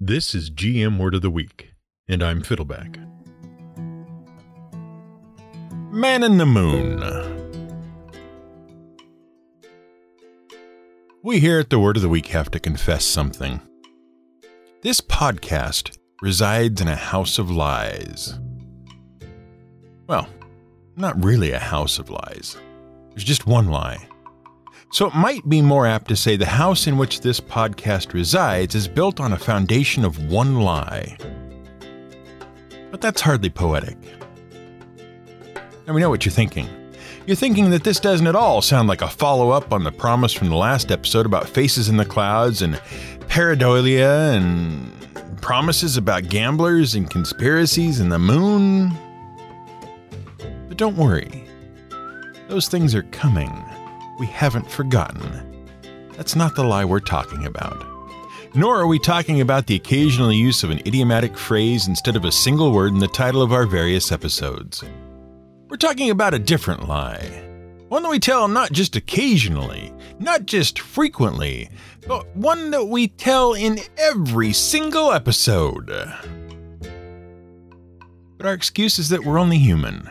This is GM Word of the Week, and I'm Fiddleback. Man in the Moon. We here at the Word of the Week have to confess something. This podcast resides in a house of lies. Well, not really a house of lies. There's just one lie. So it might be more apt to say the house in which this podcast resides is built on a foundation of one lie. But that's hardly poetic. And we know what you're thinking. You're thinking that this doesn't at all sound like a follow up on the promise from the last episode about faces in the clouds and pareidolia and promises about gamblers and conspiracies and the moon. But don't worry, those things are coming we haven't forgotten. That's not the lie we're talking about. Nor are we talking about the occasional use of an idiomatic phrase instead of a single word in the title of our various episodes. We're talking about a different lie. One that we tell not just occasionally, not just frequently, but one that we tell in every single episode. But our excuse is that we're only human.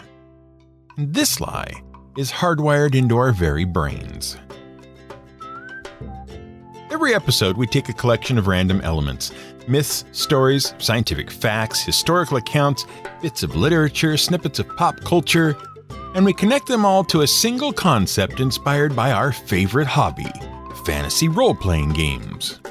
And this lie is hardwired into our very brains. Every episode, we take a collection of random elements myths, stories, scientific facts, historical accounts, bits of literature, snippets of pop culture, and we connect them all to a single concept inspired by our favorite hobby fantasy role playing games.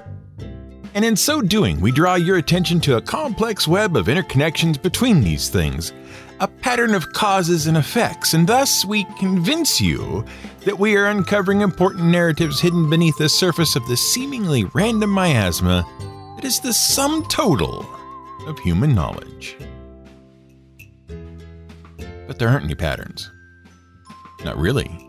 And in so doing, we draw your attention to a complex web of interconnections between these things a pattern of causes and effects, and thus we convince you that we are uncovering important narratives hidden beneath the surface of the seemingly random miasma that is the sum total of human knowledge. But there aren't any patterns. Not really.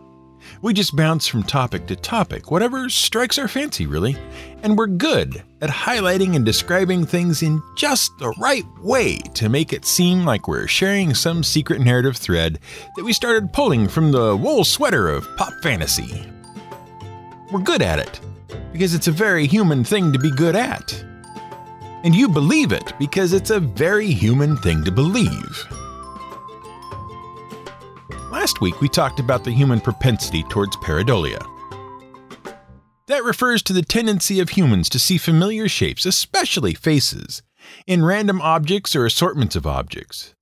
We just bounce from topic to topic, whatever strikes our fancy, really. And we're good at highlighting and describing things in just the right way to make it seem like we're sharing some secret narrative thread that we started pulling from the wool sweater of pop fantasy. We're good at it because it's a very human thing to be good at. And you believe it because it's a very human thing to believe. Last week we talked about the human propensity towards pareidolia. That refers to the tendency of humans to see familiar shapes, especially faces, in random objects or assortments of objects.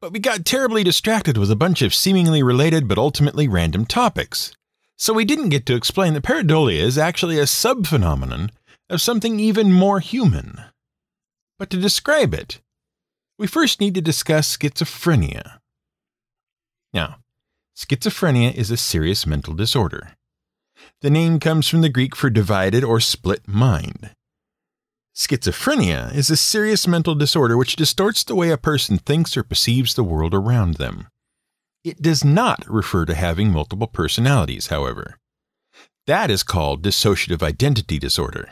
But we got terribly distracted with a bunch of seemingly related but ultimately random topics. So we didn't get to explain that pareidolia is actually a subphenomenon of something even more human. But to describe it, we first need to discuss schizophrenia. Now, schizophrenia is a serious mental disorder. The name comes from the Greek for divided or split mind. Schizophrenia is a serious mental disorder which distorts the way a person thinks or perceives the world around them. It does not refer to having multiple personalities, however. That is called dissociative identity disorder.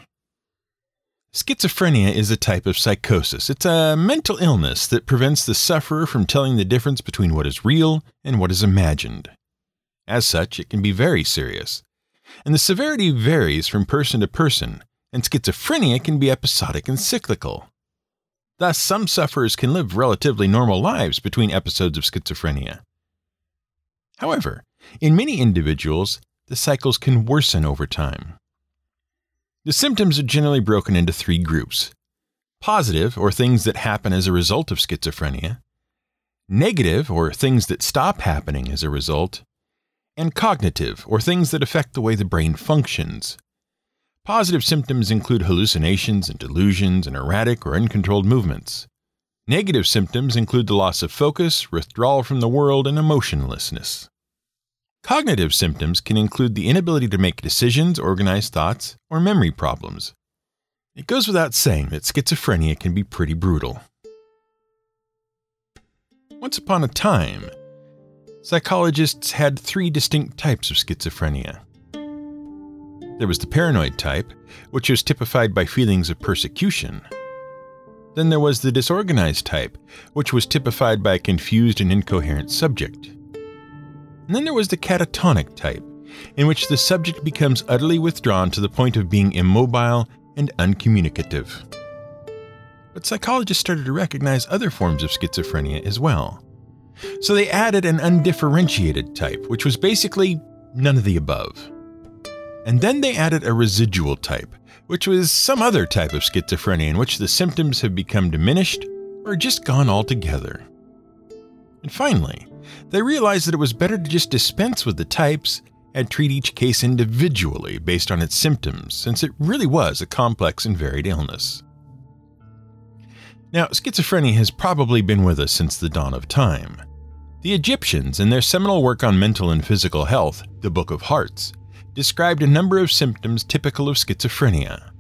Schizophrenia is a type of psychosis. It's a mental illness that prevents the sufferer from telling the difference between what is real and what is imagined. As such, it can be very serious. And the severity varies from person to person, and schizophrenia can be episodic and cyclical. Thus, some sufferers can live relatively normal lives between episodes of schizophrenia. However, in many individuals, the cycles can worsen over time. The symptoms are generally broken into three groups positive, or things that happen as a result of schizophrenia, negative, or things that stop happening as a result, and cognitive, or things that affect the way the brain functions. Positive symptoms include hallucinations and delusions and erratic or uncontrolled movements. Negative symptoms include the loss of focus, withdrawal from the world, and emotionlessness. Cognitive symptoms can include the inability to make decisions, organize thoughts, or memory problems. It goes without saying that schizophrenia can be pretty brutal. Once upon a time, psychologists had three distinct types of schizophrenia. There was the paranoid type, which was typified by feelings of persecution. Then there was the disorganized type, which was typified by a confused and incoherent subject. And then there was the catatonic type, in which the subject becomes utterly withdrawn to the point of being immobile and uncommunicative. but psychologists started to recognize other forms of schizophrenia as well. So they added an undifferentiated type, which was basically none of the above. And then they added a residual type, which was some other type of schizophrenia in which the symptoms have become diminished or just gone altogether. And finally, they realized that it was better to just dispense with the types and treat each case individually based on its symptoms, since it really was a complex and varied illness. Now, schizophrenia has probably been with us since the dawn of time. The Egyptians, in their seminal work on mental and physical health, the Book of Hearts, described a number of symptoms typical of schizophrenia.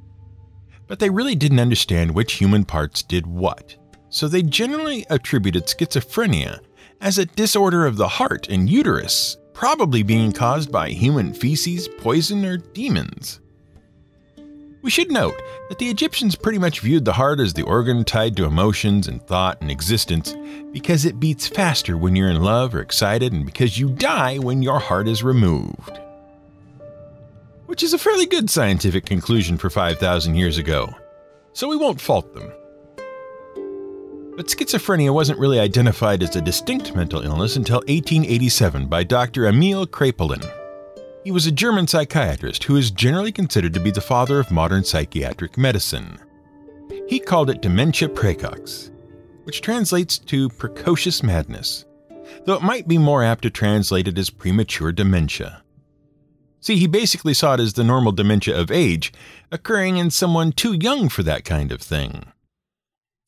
But they really didn't understand which human parts did what, so they generally attributed schizophrenia as a disorder of the heart and uterus, probably being caused by human feces, poison, or demons. We should note that the Egyptians pretty much viewed the heart as the organ tied to emotions and thought and existence because it beats faster when you're in love or excited and because you die when your heart is removed. Which is a fairly good scientific conclusion for 5,000 years ago, so we won't fault them. But schizophrenia wasn't really identified as a distinct mental illness until 1887 by Dr. Emil Kraepelin. He was a German psychiatrist who is generally considered to be the father of modern psychiatric medicine. He called it dementia praecox, which translates to precocious madness, though it might be more apt to translate it as premature dementia. See, he basically saw it as the normal dementia of age, occurring in someone too young for that kind of thing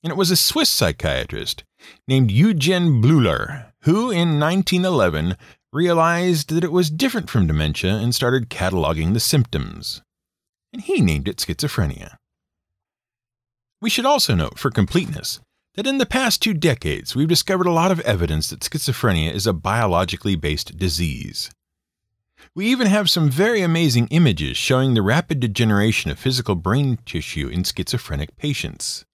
and it was a Swiss psychiatrist named Eugen Bleuler who, in 1911, realized that it was different from dementia and started cataloging the symptoms. And he named it schizophrenia. We should also note, for completeness, that in the past two decades we've discovered a lot of evidence that schizophrenia is a biologically based disease. We even have some very amazing images showing the rapid degeneration of physical brain tissue in schizophrenic patients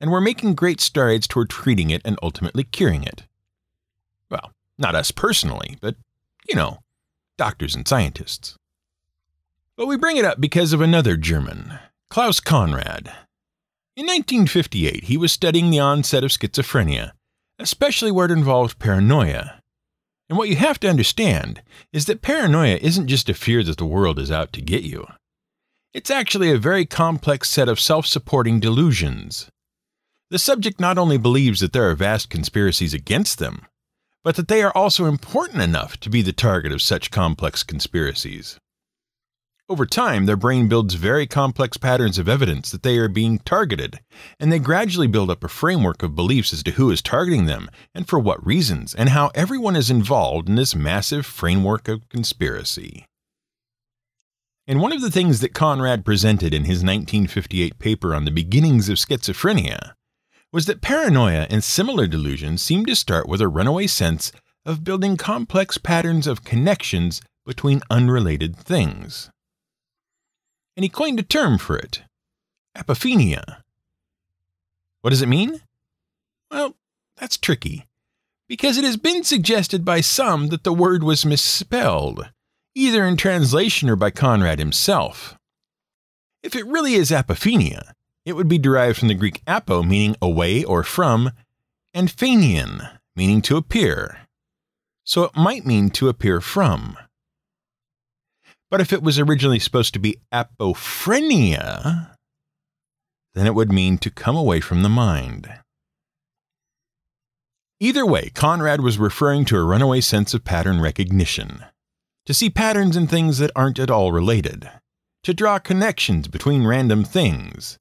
and we're making great strides toward treating it and ultimately curing it. Well, not us personally, but, you know, doctors and scientists. But we bring it up because of another German, Klaus Conrad. In 1958, he was studying the onset of schizophrenia, especially where it involved paranoia. And what you have to understand is that paranoia isn't just a fear that the world is out to get you. It's actually a very complex set of self supporting delusions the subject not only believes that there are vast conspiracies against them, but that they are also important enough to be the target of such complex conspiracies. Over time, their brain builds very complex patterns of evidence that they are being targeted, and they gradually build up a framework of beliefs as to who is targeting them and for what reasons, and how everyone is involved in this massive framework of conspiracy. And one of the things that Conrad presented in his 1958 paper on the beginnings of schizophrenia was that paranoia and similar delusions seem to start with a runaway sense of building complex patterns of connections between unrelated things. And he coined a term for it apophenia. What does it mean? Well, that's tricky, because it has been suggested by some that the word was misspelled, either in translation or by Conrad himself. If it really is apophenia, it would be derived from the Greek apo, meaning away or from, and phanion, meaning to appear. So it might mean to appear from. But if it was originally supposed to be apophrenia, then it would mean to come away from the mind. Either way, Conrad was referring to a runaway sense of pattern recognition, to see patterns in things that aren't at all related, to draw connections between random things,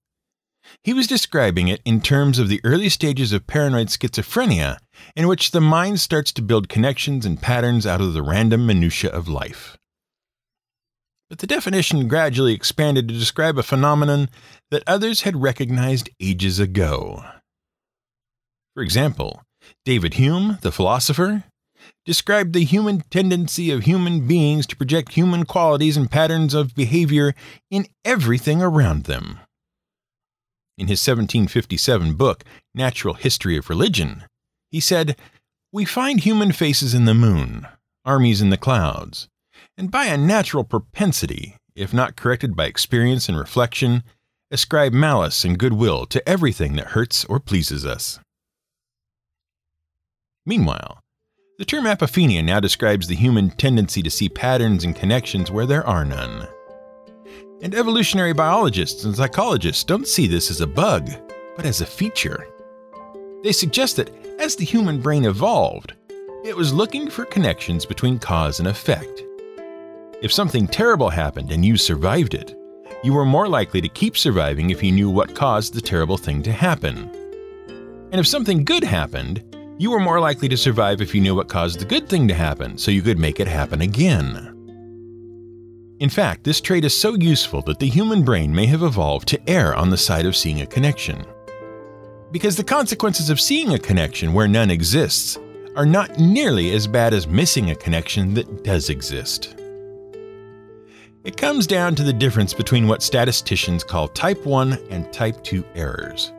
he was describing it in terms of the early stages of paranoid schizophrenia, in which the mind starts to build connections and patterns out of the random minutiae of life. But the definition gradually expanded to describe a phenomenon that others had recognized ages ago. For example, David Hume, the philosopher, described the human tendency of human beings to project human qualities and patterns of behavior in everything around them. In his 1757 book, Natural History of Religion, he said, We find human faces in the moon, armies in the clouds, and by a natural propensity, if not corrected by experience and reflection, ascribe malice and goodwill to everything that hurts or pleases us. Meanwhile, the term apophenia now describes the human tendency to see patterns and connections where there are none. And evolutionary biologists and psychologists don't see this as a bug, but as a feature. They suggest that as the human brain evolved, it was looking for connections between cause and effect. If something terrible happened and you survived it, you were more likely to keep surviving if you knew what caused the terrible thing to happen. And if something good happened, you were more likely to survive if you knew what caused the good thing to happen so you could make it happen again. In fact, this trait is so useful that the human brain may have evolved to err on the side of seeing a connection. Because the consequences of seeing a connection where none exists are not nearly as bad as missing a connection that does exist. It comes down to the difference between what statisticians call type 1 and type 2 errors.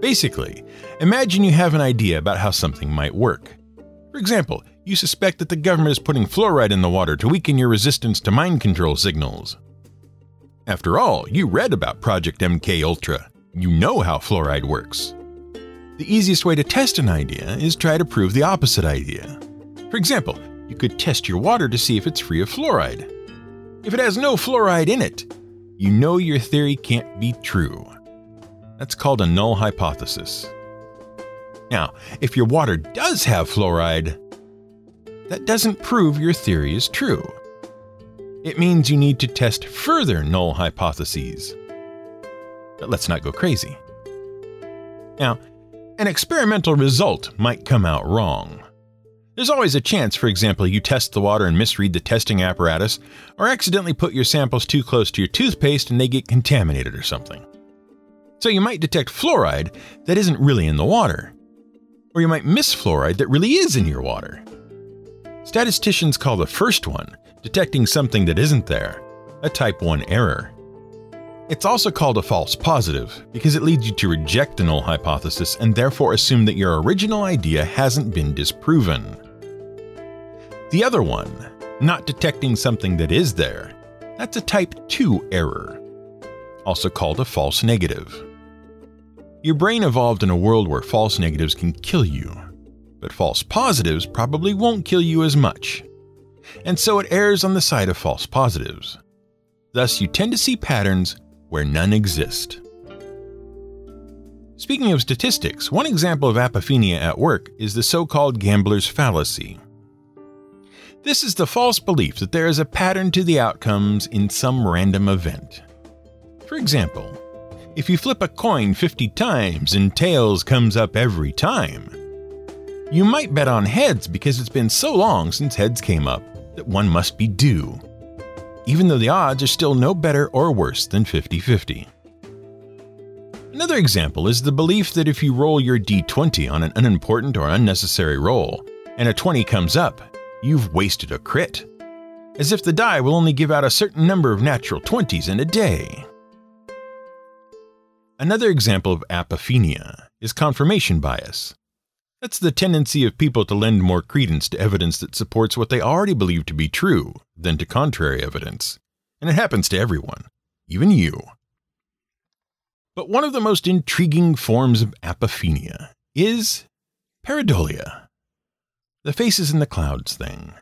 Basically, imagine you have an idea about how something might work. For example, you suspect that the government is putting fluoride in the water to weaken your resistance to mind control signals. After all, you read about Project MK Ultra. You know how fluoride works. The easiest way to test an idea is try to prove the opposite idea. For example, you could test your water to see if it's free of fluoride. If it has no fluoride in it, you know your theory can't be true. That's called a null hypothesis. Now, if your water does have fluoride, that doesn't prove your theory is true. It means you need to test further null hypotheses. But let's not go crazy. Now, an experimental result might come out wrong. There's always a chance, for example, you test the water and misread the testing apparatus, or accidentally put your samples too close to your toothpaste and they get contaminated or something. So you might detect fluoride that isn't really in the water. Or you might miss fluoride that really is in your water. Statisticians call the first one, detecting something that isn't there, a type 1 error. It's also called a false positive because it leads you to reject the null hypothesis and therefore assume that your original idea hasn't been disproven. The other one, not detecting something that is there, that's a type 2 error, also called a false negative. Your brain evolved in a world where false negatives can kill you, but false positives probably won't kill you as much. And so it errs on the side of false positives. Thus, you tend to see patterns where none exist. Speaking of statistics, one example of apophenia at work is the so called gambler's fallacy. This is the false belief that there is a pattern to the outcomes in some random event. For example, if you flip a coin 50 times and tails comes up every time, you might bet on heads because it's been so long since heads came up that one must be due, even though the odds are still no better or worse than 50 50. Another example is the belief that if you roll your d20 on an unimportant or unnecessary roll, and a 20 comes up, you've wasted a crit. As if the die will only give out a certain number of natural 20s in a day. Another example of apophenia is confirmation bias. That's the tendency of people to lend more credence to evidence that supports what they already believe to be true than to contrary evidence. And it happens to everyone, even you. But one of the most intriguing forms of apophenia is pareidolia, the faces in the clouds thing.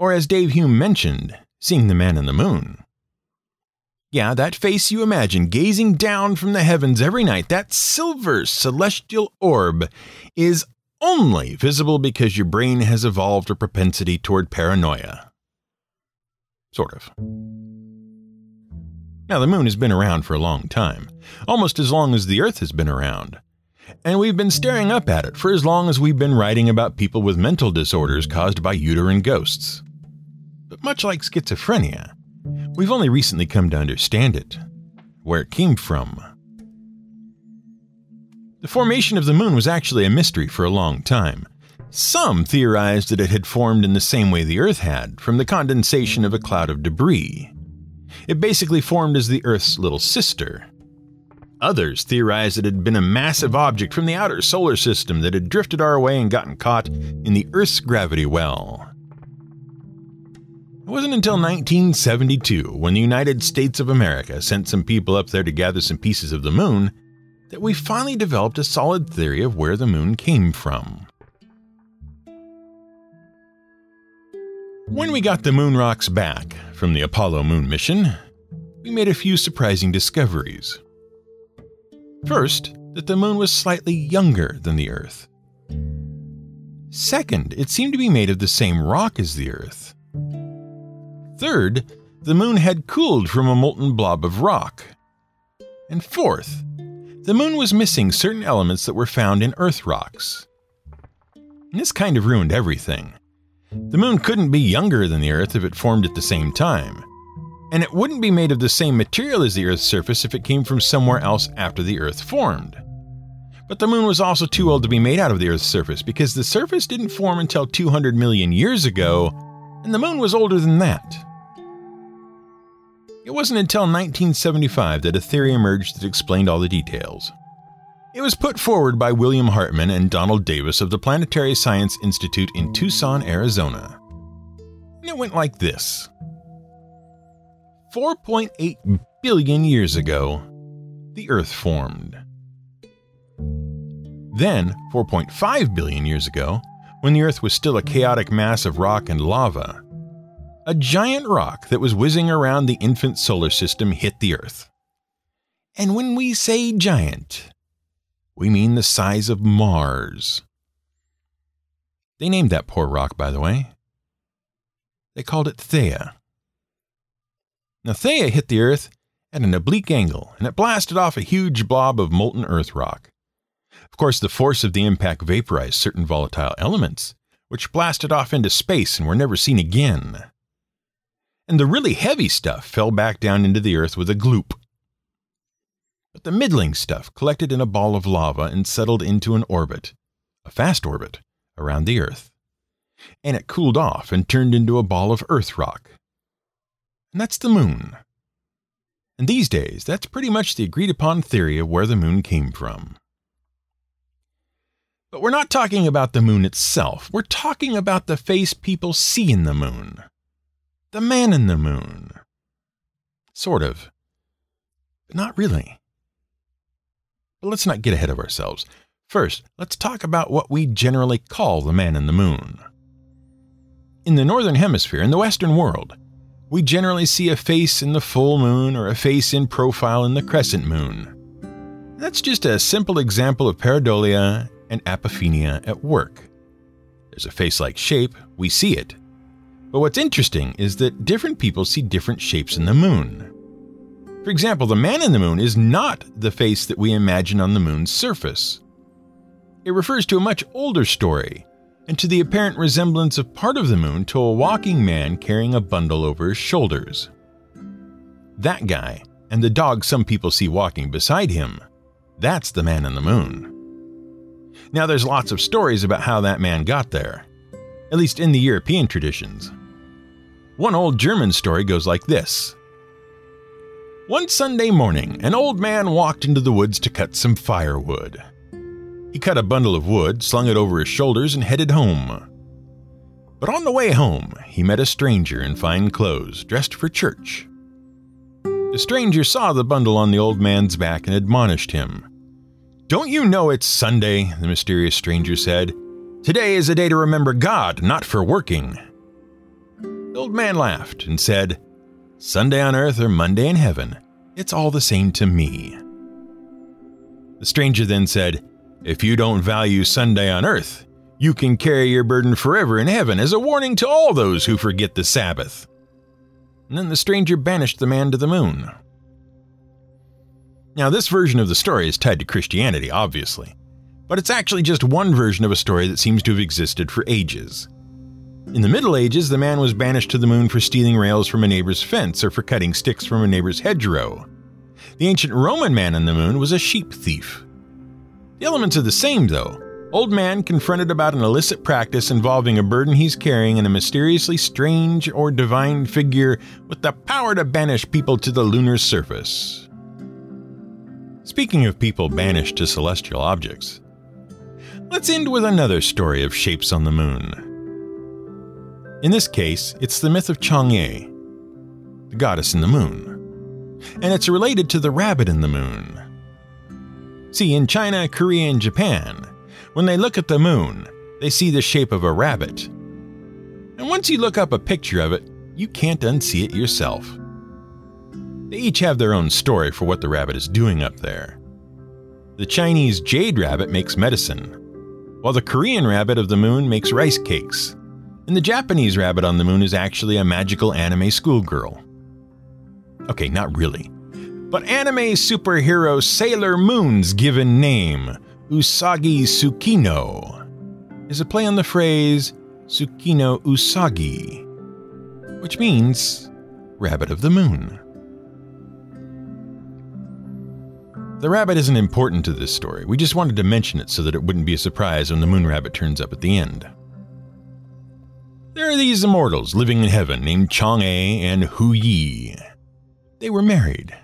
Or as Dave Hume mentioned, seeing the man in the moon. Yeah, that face you imagine gazing down from the heavens every night, that silver celestial orb, is only visible because your brain has evolved a propensity toward paranoia. Sort of. Now, the moon has been around for a long time, almost as long as the Earth has been around. And we've been staring up at it for as long as we've been writing about people with mental disorders caused by uterine ghosts. But much like schizophrenia, We've only recently come to understand it, where it came from. The formation of the moon was actually a mystery for a long time. Some theorized that it had formed in the same way the Earth had, from the condensation of a cloud of debris. It basically formed as the Earth's little sister. Others theorized it had been a massive object from the outer solar system that had drifted our way and gotten caught in the Earth's gravity well. It wasn't until 1972, when the United States of America sent some people up there to gather some pieces of the moon, that we finally developed a solid theory of where the moon came from. When we got the moon rocks back from the Apollo moon mission, we made a few surprising discoveries. First, that the moon was slightly younger than the Earth. Second, it seemed to be made of the same rock as the Earth. Third, the moon had cooled from a molten blob of rock. And fourth, the moon was missing certain elements that were found in Earth rocks. And this kind of ruined everything. The moon couldn't be younger than the Earth if it formed at the same time. And it wouldn't be made of the same material as the Earth's surface if it came from somewhere else after the Earth formed. But the moon was also too old to be made out of the Earth's surface because the surface didn't form until 200 million years ago, and the moon was older than that. It wasn't until 1975 that a theory emerged that explained all the details. It was put forward by William Hartmann and Donald Davis of the Planetary Science Institute in Tucson, Arizona. And it went like this 4.8 billion years ago, the Earth formed. Then, 4.5 billion years ago, when the Earth was still a chaotic mass of rock and lava, a giant rock that was whizzing around the infant solar system hit the Earth. And when we say giant, we mean the size of Mars. They named that poor rock, by the way. They called it Theia. Now, Theia hit the Earth at an oblique angle, and it blasted off a huge blob of molten Earth rock. Of course, the force of the impact vaporized certain volatile elements, which blasted off into space and were never seen again and the really heavy stuff fell back down into the earth with a gloop. But the middling stuff collected in a ball of lava and settled into an orbit, a fast orbit, around the earth. And it cooled off and turned into a ball of earth rock. And that's the moon. And these days, that's pretty much the agreed upon theory of where the moon came from. But we're not talking about the moon itself. We're talking about the face people see in the moon. The man in the moon. Sort of. But not really. But let's not get ahead of ourselves. First, let's talk about what we generally call the man in the moon. In the Northern Hemisphere, in the Western world, we generally see a face in the full moon or a face in profile in the crescent moon. That's just a simple example of pareidolia and apophenia at work. There's a face like shape, we see it, but what's interesting is that different people see different shapes in the moon. For example, the man in the moon is not the face that we imagine on the moon's surface. It refers to a much older story and to the apparent resemblance of part of the moon to a walking man carrying a bundle over his shoulders. That guy, and the dog some people see walking beside him, that's the man in the moon. Now, there's lots of stories about how that man got there at least in the European traditions. One old German story goes like this One Sunday morning, an old man walked into the woods to cut some firewood. He cut a bundle of wood, slung it over his shoulders, and headed home. But on the way home, he met a stranger in fine clothes, dressed for church. The stranger saw the bundle on the old man's back and admonished him. Don't you know it's Sunday? the mysterious stranger said. Today is a day to remember God, not for working. The old man laughed and said, Sunday on earth or Monday in heaven, it's all the same to me. The stranger then said, If you don't value Sunday on earth, you can carry your burden forever in heaven as a warning to all those who forget the Sabbath. And then the stranger banished the man to the moon. Now, this version of the story is tied to Christianity, obviously but it's actually just one version of a story that seems to have existed for ages. In the Middle Ages, the man was banished to the moon for stealing rails from a neighbor's fence or for cutting sticks from a neighbor's hedgerow. The ancient Roman man on the moon was a sheep thief. The elements are the same, though. Old man confronted about an illicit practice involving a burden he's carrying and a mysteriously strange or divine figure with the power to banish people to the lunar surface. Speaking of people banished to celestial objects, Let's end with another story of shapes on the moon. In this case, it's the myth of Chang'e, the goddess in the moon. And it's related to the rabbit in the moon. See, in China, Korea, and Japan, when they look at the moon, they see the shape of a rabbit. And once you look up a picture of it, you can't unsee it yourself. They each have their own story for what the rabbit is doing up there. The Chinese jade rabbit makes medicine, while the Korean rabbit of the moon makes rice cakes, and the Japanese rabbit on the moon is actually a magical anime schoolgirl. Okay, not really. But anime superhero Sailor Moon's given name, Usagi Tsukino, is a play on the phrase Tsukino Usagi, which means rabbit of the moon. The rabbit isn't important to this story. We just wanted to mention it so that it wouldn't be a surprise when the moon rabbit turns up at the end. There are these immortals living in heaven named Chang'e and Hu Yi. They were married,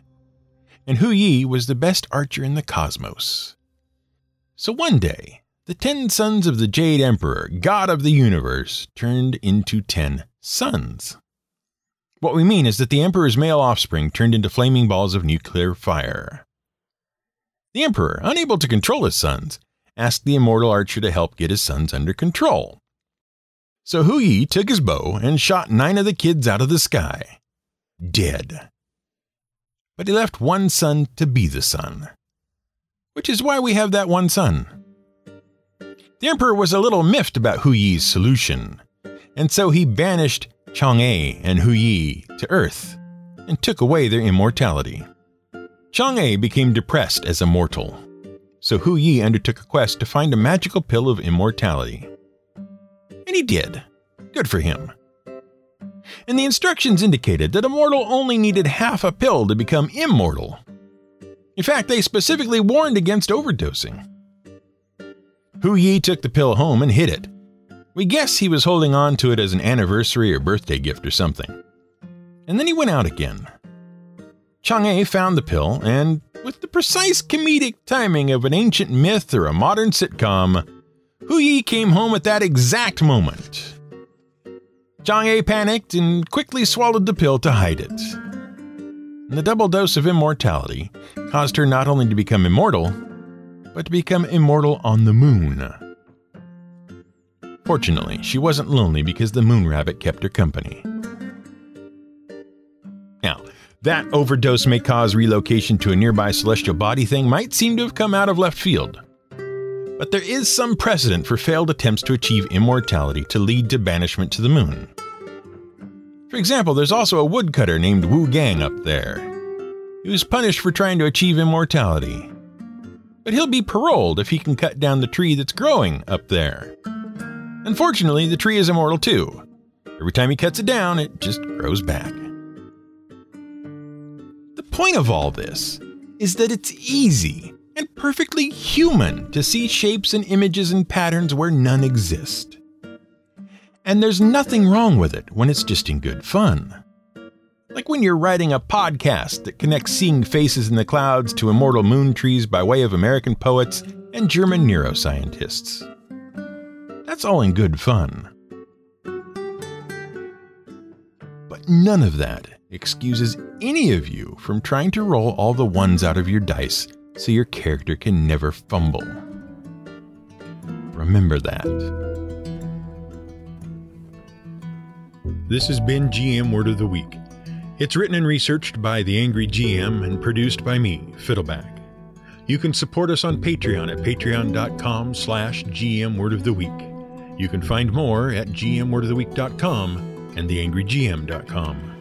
and Hu Yi was the best archer in the cosmos. So one day, the ten sons of the Jade Emperor, god of the universe, turned into ten suns. What we mean is that the Emperor's male offspring turned into flaming balls of nuclear fire. The Emperor, unable to control his sons, asked the immortal archer to help get his sons under control. So Hu Yi took his bow and shot nine of the kids out of the sky. Dead. But he left one son to be the sun. Which is why we have that one sun. The Emperor was a little miffed about Hu Yi's solution, and so he banished Chang'e and Hu Yi to Earth and took away their immortality. Chang'e became depressed as a mortal, so Hu Yi undertook a quest to find a magical pill of immortality. And he did. Good for him. And the instructions indicated that a mortal only needed half a pill to become immortal. In fact, they specifically warned against overdosing. Hu Yi took the pill home and hid it. We guess he was holding on to it as an anniversary or birthday gift or something. And then he went out again, Chang'e found the pill, and with the precise comedic timing of an ancient myth or a modern sitcom, Hu Yi came home at that exact moment. Chang'e panicked and quickly swallowed the pill to hide it. The double dose of immortality caused her not only to become immortal, but to become immortal on the moon. Fortunately, she wasn't lonely because the moon rabbit kept her company. Now, that overdose may cause relocation to a nearby celestial body thing might seem to have come out of left field. But there is some precedent for failed attempts to achieve immortality to lead to banishment to the moon. For example, there's also a woodcutter named Wu Gang up there. He was punished for trying to achieve immortality. But he'll be paroled if he can cut down the tree that's growing up there. Unfortunately, the tree is immortal too. Every time he cuts it down, it just grows back point of all this is that it's easy and perfectly human to see shapes and images and patterns where none exist. And there's nothing wrong with it when it's just in good fun. Like when you're writing a podcast that connects seeing faces in the clouds to immortal moon trees by way of American poets and German neuroscientists. That's all in good fun. But none of that excuses any of you from trying to roll all the ones out of your dice so your character can never fumble. Remember that. This has been GM Word of the Week. It's written and researched by The Angry GM and produced by me, Fiddleback. You can support us on Patreon at patreon.com slash gmwordoftheweek. You can find more at gmwordoftheweek.com and theangrygm.com.